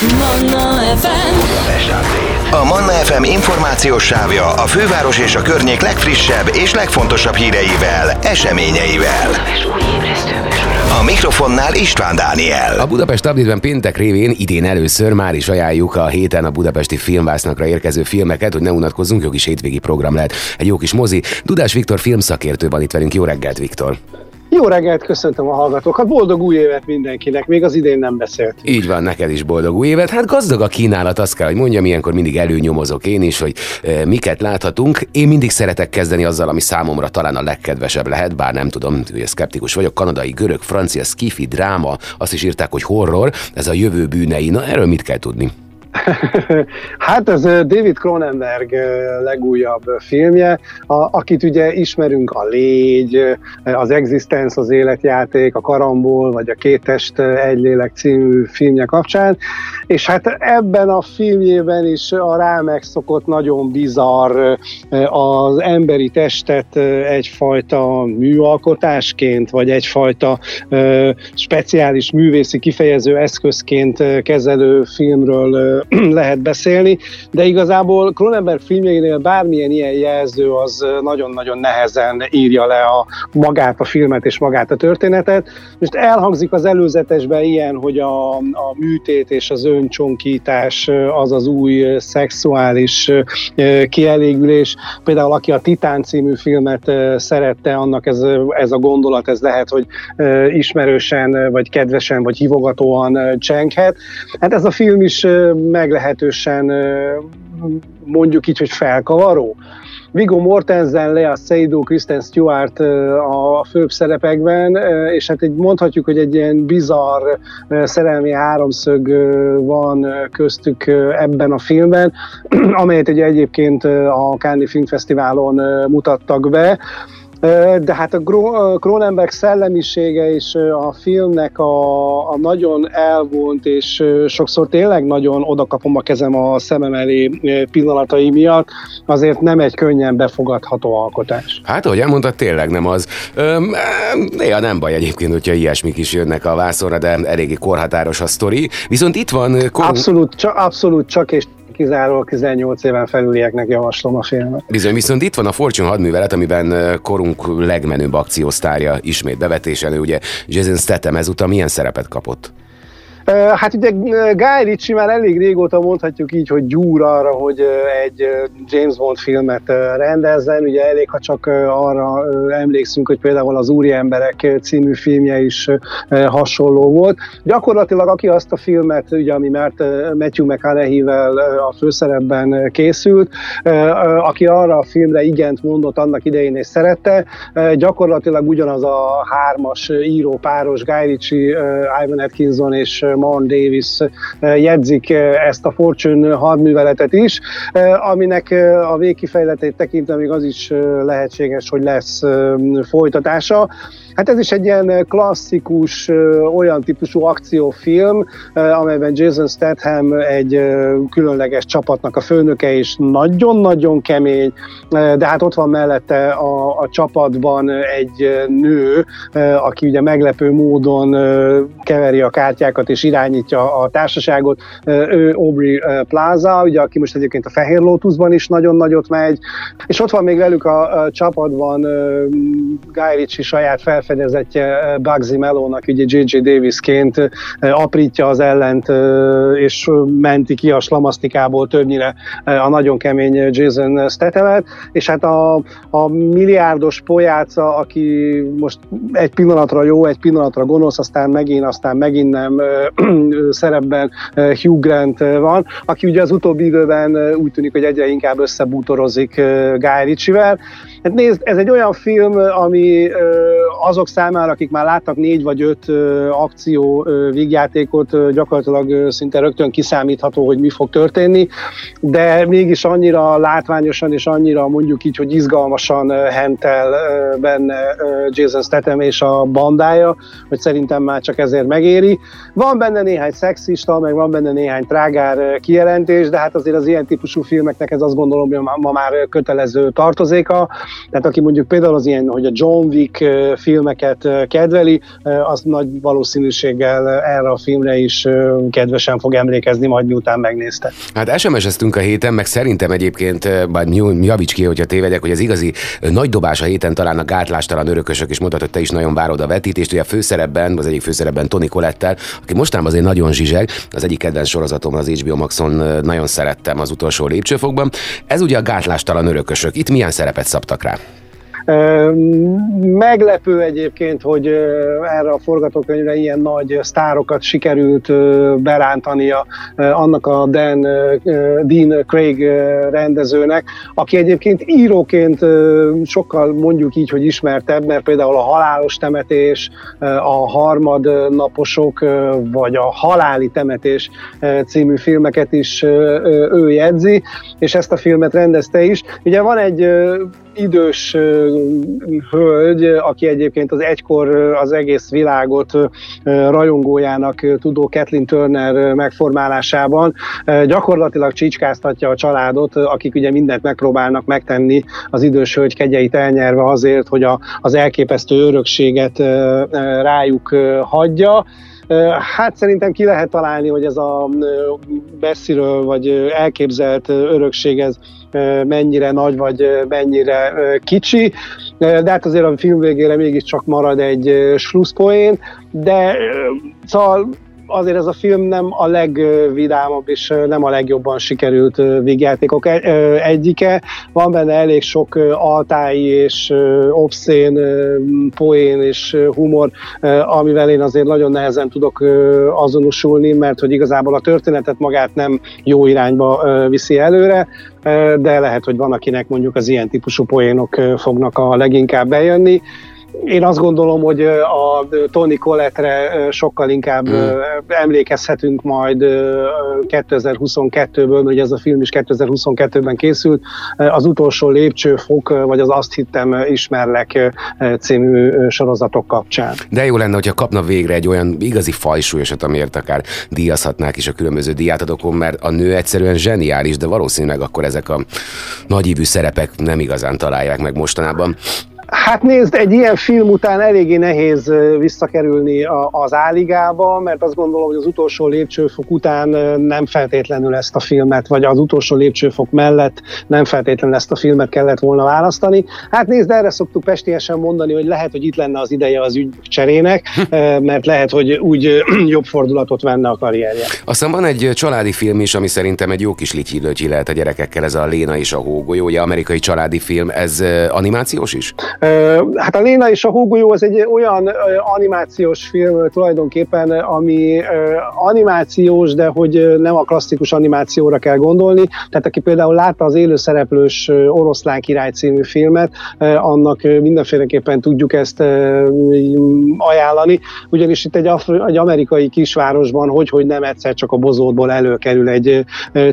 Manna FM A Manna FM információs sávja a főváros és a környék legfrissebb és legfontosabb híreivel, eseményeivel. A mikrofonnál István Dániel. A Budapest Update-ben péntek révén idén először már is ajánljuk a héten a budapesti filmvásznakra érkező filmeket, hogy ne unatkozzunk, jó kis hétvégi program lehet. Egy jó kis mozi. Dudás Viktor filmszakértő van itt velünk. Jó reggelt, Viktor! Jó reggelt, köszöntöm a hallgatókat, boldog új évet mindenkinek, még az idén nem beszélt. Így van, neked is boldog új évet. Hát gazdag a kínálat, azt kell, hogy mondjam, ilyenkor mindig előnyomozok én is, hogy e, miket láthatunk. Én mindig szeretek kezdeni azzal, ami számomra talán a legkedvesebb lehet, bár nem tudom, hogy szkeptikus vagyok. Kanadai, görög, francia, skifi, dráma, azt is írták, hogy horror, ez a jövő bűnei. Na, erről mit kell tudni? hát ez David Cronenberg legújabb filmje, a, akit ugye ismerünk a Légy, az Existence, az életjáték, a Karambol, vagy a Két test, egy lélek című filmje kapcsán, és hát ebben a filmjében is a rá megszokott nagyon bizarr az emberi testet egyfajta műalkotásként, vagy egyfajta speciális művészi kifejező eszközként kezelő filmről lehet beszélni, de igazából Cronenberg filmjeinél bármilyen ilyen jelző az nagyon-nagyon nehezen írja le a magát a filmet és magát a történetet. Most elhangzik az előzetesben ilyen, hogy a, a műtét és az öncsonkítás az az új szexuális kielégülés. Például aki a Titán című filmet szerette, annak ez, ez a gondolat, ez lehet, hogy ismerősen, vagy kedvesen, vagy hivogatóan csenghet. Hát ez a film is meglehetősen mondjuk így, hogy felkavaró. Viggo Mortensen, Lea Seydoux, Kristen Stewart a főbb szerepekben, és hát egy, mondhatjuk, hogy egy ilyen bizarr szerelmi háromszög van köztük ebben a filmben, amelyet egy egyébként a Cannes Film Fesztiválon mutattak be. De hát a Cronenberg szellemisége és a filmnek a, a nagyon elvont és sokszor tényleg nagyon odakapom a kezem a szemem elé pillanatai miatt, azért nem egy könnyen befogadható alkotás. Hát, ahogy elmondtad, tényleg nem az. Öm, néha nem baj egyébként, hogyha ilyesmik is jönnek a vászonra, de eléggé korhatáros a sztori. Viszont itt van... Kor... Abszolút, csak, abszolút csak és kizárólag 18 éven felülieknek javaslom a filmet. Bizony, viszont itt van a Fortune hadművelet, amiben korunk legmenőbb akciósztárja ismét bevetésen, ugye Jason Statham ezúttal milyen szerepet kapott? Hát ugye Guy Ritchie már elég régóta mondhatjuk így, hogy gyúr arra, hogy egy James Bond filmet rendezzen. Ugye elég, ha csak arra emlékszünk, hogy például az Úri Emberek című filmje is hasonló volt. Gyakorlatilag aki azt a filmet, ugye, ami mert Matthew McConaughey-vel a főszerepben készült, aki arra a filmre igent mondott annak idején és szerette, gyakorlatilag ugyanaz a hármas író páros, Guy Ritchie, Ivan Atkinson és Marn Davis jegyzik ezt a Fortune hadműveletet is, aminek a végkifejletét tekintve még az is lehetséges, hogy lesz folytatása. Hát ez is egy ilyen klasszikus, olyan típusú akciófilm, amelyben Jason Statham egy különleges csapatnak a főnöke, és nagyon-nagyon kemény, de hát ott van mellette a, a csapatban egy nő, aki ugye meglepő módon keveri a kártyákat és irányítja a társaságot. Ő Aubrey Plaza, ugye, aki most egyébként a Fehér Lotusban is nagyon nagyot megy, és ott van még velük a, a csapatban Guy Ritchie saját felfedezése, felfedezetje eh, Bugsy Melónak, ugye J.J. Davisként eh, aprítja az ellent, eh, és menti ki a slamasztikából többnyire a nagyon kemény Jason Stathamet, és hát a, a milliárdos pojáca, aki most egy pillanatra jó, egy pillanatra gonosz, aztán megint, aztán megint nem szerepben Hugh Grant van, aki ugye az utóbbi időben úgy tűnik, hogy egyre inkább összebútorozik Guy Ritchie-vel. Hát nézd, ez egy olyan film, ami azok számára, akik már láttak négy vagy öt akció vígjátékot, gyakorlatilag szinte rögtön kiszámítható, hogy mi fog történni, de mégis annyira látványosan és annyira mondjuk így, hogy izgalmasan hentel benne Jason Statham és a bandája, hogy szerintem már csak ezért megéri. Van benne néhány szexista, meg van benne néhány trágár kijelentés, de hát azért az ilyen típusú filmeknek ez azt gondolom, hogy ma már kötelező tartozéka. Tehát aki mondjuk például az ilyen, hogy a John Wick film filmeket kedveli, az nagy valószínűséggel erre a filmre is kedvesen fog emlékezni, majd miután megnézte. Hát SMS-eztünk a héten, meg szerintem egyébként, bár javíts ki, hogyha tévedek, hogy az igazi nagy dobás a héten talán a gátlástalan örökösök, és mondhatod, hogy te is nagyon várod a vetítést, ugye a főszerepben, az egyik főszerepben Toni Kolettel, aki mostában azért nagyon zsizseg, az egyik kedvenc sorozatom az HBO Maxon nagyon szerettem az utolsó lépcsőfokban. Ez ugye a gátlástalan örökösök. Itt milyen szerepet szabtak rá? Meglepő egyébként, hogy erre a forgatókönyvre ilyen nagy sztárokat sikerült berántania annak a Dan, Dean Craig rendezőnek, aki egyébként íróként sokkal mondjuk így, hogy ismertebb, mert például a Halálos temetés, a Harmadnaposok, vagy a Haláli temetés című filmeket is ő jegyzi, és ezt a filmet rendezte is. Ugye van egy idős hölgy, aki egyébként az egykor az egész világot rajongójának tudó Kathleen Turner megformálásában gyakorlatilag csicskáztatja a családot, akik ugye mindent megpróbálnak megtenni az idős hölgy kegyeit elnyerve azért, hogy a, az elképesztő örökséget rájuk hagyja. Hát szerintem ki lehet találni, hogy ez a messziről vagy elképzelt örökség ez mennyire nagy vagy mennyire kicsi, de hát azért a film végére mégiscsak marad egy slusszpoén, de szóval azért ez a film nem a legvidámabb és nem a legjobban sikerült vígjátékok egyike. Van benne elég sok altái és obszén poén és humor, amivel én azért nagyon nehezen tudok azonosulni, mert hogy igazából a történetet magát nem jó irányba viszi előre, de lehet, hogy van, akinek mondjuk az ilyen típusú poénok fognak a leginkább bejönni. Én azt gondolom, hogy a Tony Collettre sokkal inkább mm. emlékezhetünk majd 2022-ből, hogy ez a film is 2022-ben készült, az utolsó lépcsőfok, vagy az Azt hittem ismerlek című sorozatok kapcsán. De jó lenne, hogyha kapna végre egy olyan igazi fajsúlyosat, amiért akár díjazhatnák is a különböző diátadokon, mert a nő egyszerűen zseniális, de valószínűleg akkor ezek a nagyívű szerepek nem igazán találják meg mostanában. Hát nézd, egy ilyen film után eléggé nehéz visszakerülni az áligába, mert azt gondolom, hogy az utolsó lépcsőfok után nem feltétlenül ezt a filmet, vagy az utolsó lépcsőfok mellett nem feltétlenül ezt a filmet kellett volna választani. Hát nézd, erre szoktuk pestiesen mondani, hogy lehet, hogy itt lenne az ideje az ügy cserének, mert lehet, hogy úgy jobb fordulatot venne a karrierje. Aztán van egy családi film is, ami szerintem egy jó kis lityi lehet a gyerekekkel, ez a Léna és a hógolyó, ugye amerikai családi film, ez animációs is? Hát a Léna és a Hógolyó az egy olyan animációs film tulajdonképpen, ami animációs, de hogy nem a klasszikus animációra kell gondolni. Tehát aki például látta az élőszereplős Oroszlán király című filmet, annak mindenféleképpen tudjuk ezt ajánlani, ugyanis itt egy, afri- egy amerikai kisvárosban, hogy, hogy nem egyszer csak a bozótból előkerül egy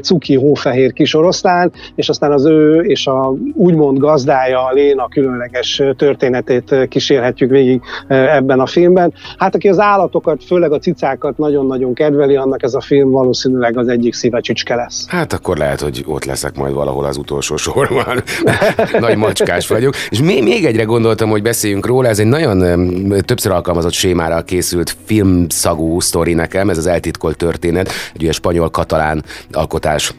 cuki hófehér kis oroszlán, és aztán az ő és a úgymond gazdája, a Léna különleges történetét kísérhetjük végig ebben a filmben. Hát aki az állatokat, főleg a cicákat nagyon-nagyon kedveli, annak ez a film valószínűleg az egyik szívecsücske lesz. Hát akkor lehet, hogy ott leszek majd valahol az utolsó sorban. Nagy macskás vagyok. És még, még egyre gondoltam, hogy beszéljünk róla, ez egy nagyon többször alkalmazott sémára készült filmszagú sztori nekem, ez az eltitkolt történet, egy ugye spanyol-katalán alkotás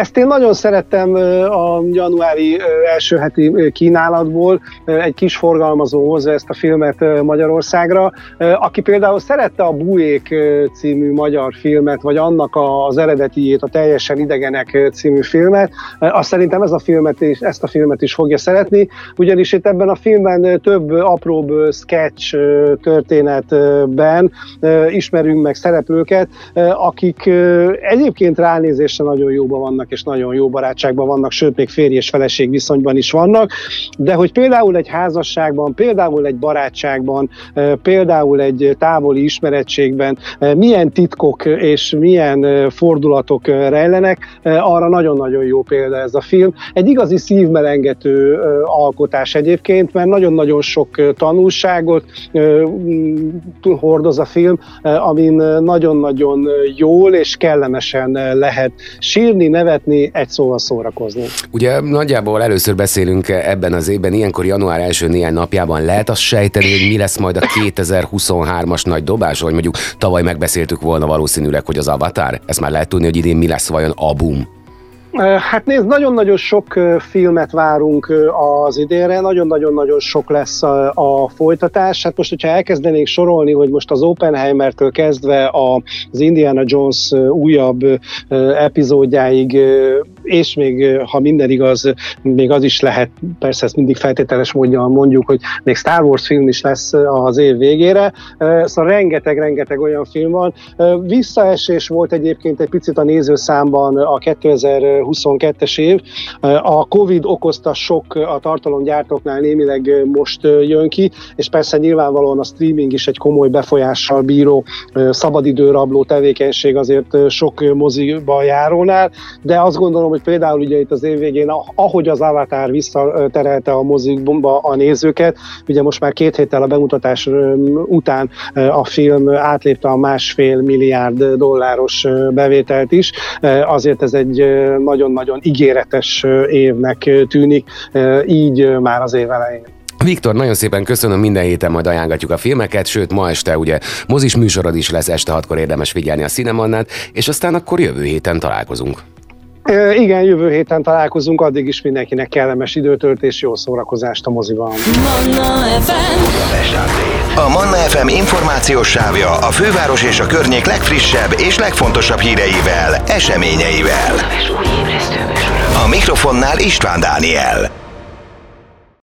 ezt én nagyon szerettem a januári első heti kínálatból, egy kis forgalmazó hozza ezt a filmet Magyarországra, aki például szerette a Bujék című magyar filmet, vagy annak az eredetiét, a Teljesen idegenek című filmet, azt szerintem ez a filmet is, ezt a filmet is fogja szeretni, ugyanis itt ebben a filmben több apróbb sketch történetben ismerünk meg szereplőket, akik egyébként ránézésre nagyon jó jóban vannak, és nagyon jó barátságban vannak, sőt, még férj és feleség viszonyban is vannak, de hogy például egy házasságban, például egy barátságban, például egy távoli ismerettségben milyen titkok és milyen fordulatok rejlenek, arra nagyon-nagyon jó példa ez a film. Egy igazi szívmelengető alkotás egyébként, mert nagyon-nagyon sok tanulságot hordoz a film, amin nagyon-nagyon jól és kellemesen lehet sírni, sírni, nevetni, egy szóval szórakozni. Ugye nagyjából először beszélünk ebben az évben, ilyenkor január első néhány napjában lehet azt sejteni, hogy mi lesz majd a 2023-as nagy dobás, vagy mondjuk tavaly megbeszéltük volna valószínűleg, hogy az Avatar. Ezt már lehet tudni, hogy idén mi lesz vajon a boom. Hát nézd, nagyon-nagyon sok filmet várunk az idénre, nagyon-nagyon-nagyon sok lesz a, a folytatás. Hát most, hogyha elkezdenénk sorolni, hogy most az Oppenheimer-től kezdve az Indiana Jones újabb epizódjáig, és még ha minden igaz, még az is lehet, persze ezt mindig feltételes módon mondjuk, hogy még Star Wars film is lesz az év végére, szóval rengeteg-rengeteg olyan film van. Visszaesés volt egyébként egy picit a nézőszámban a 2000 2022-es év. A Covid okozta sok a tartalomgyártóknál némileg most jön ki, és persze nyilvánvalóan a streaming is egy komoly befolyással bíró szabadidőrabló tevékenység azért sok moziba járónál, de azt gondolom, hogy például ugye itt az év végén, ahogy az Avatar visszaterelte a mozikba a nézőket, ugye most már két héttel a bemutatás után a film átlépte a másfél milliárd dolláros bevételt is, azért ez egy nagyon-nagyon ígéretes évnek tűnik, így már az év elején. Viktor, nagyon szépen köszönöm, minden héten majd ajánlatjuk a filmeket, sőt ma este ugye mozis műsorod is lesz, este hatkor érdemes figyelni a Cinemannát, és aztán akkor jövő héten találkozunk. Igen, jövő héten találkozunk, addig is mindenkinek kellemes időtöltés, jó szórakozást a moziban. Manna FM. A Manna FM információs sávja a főváros és a környék legfrissebb és legfontosabb híreivel, eseményeivel. A mikrofonnál István Dániel.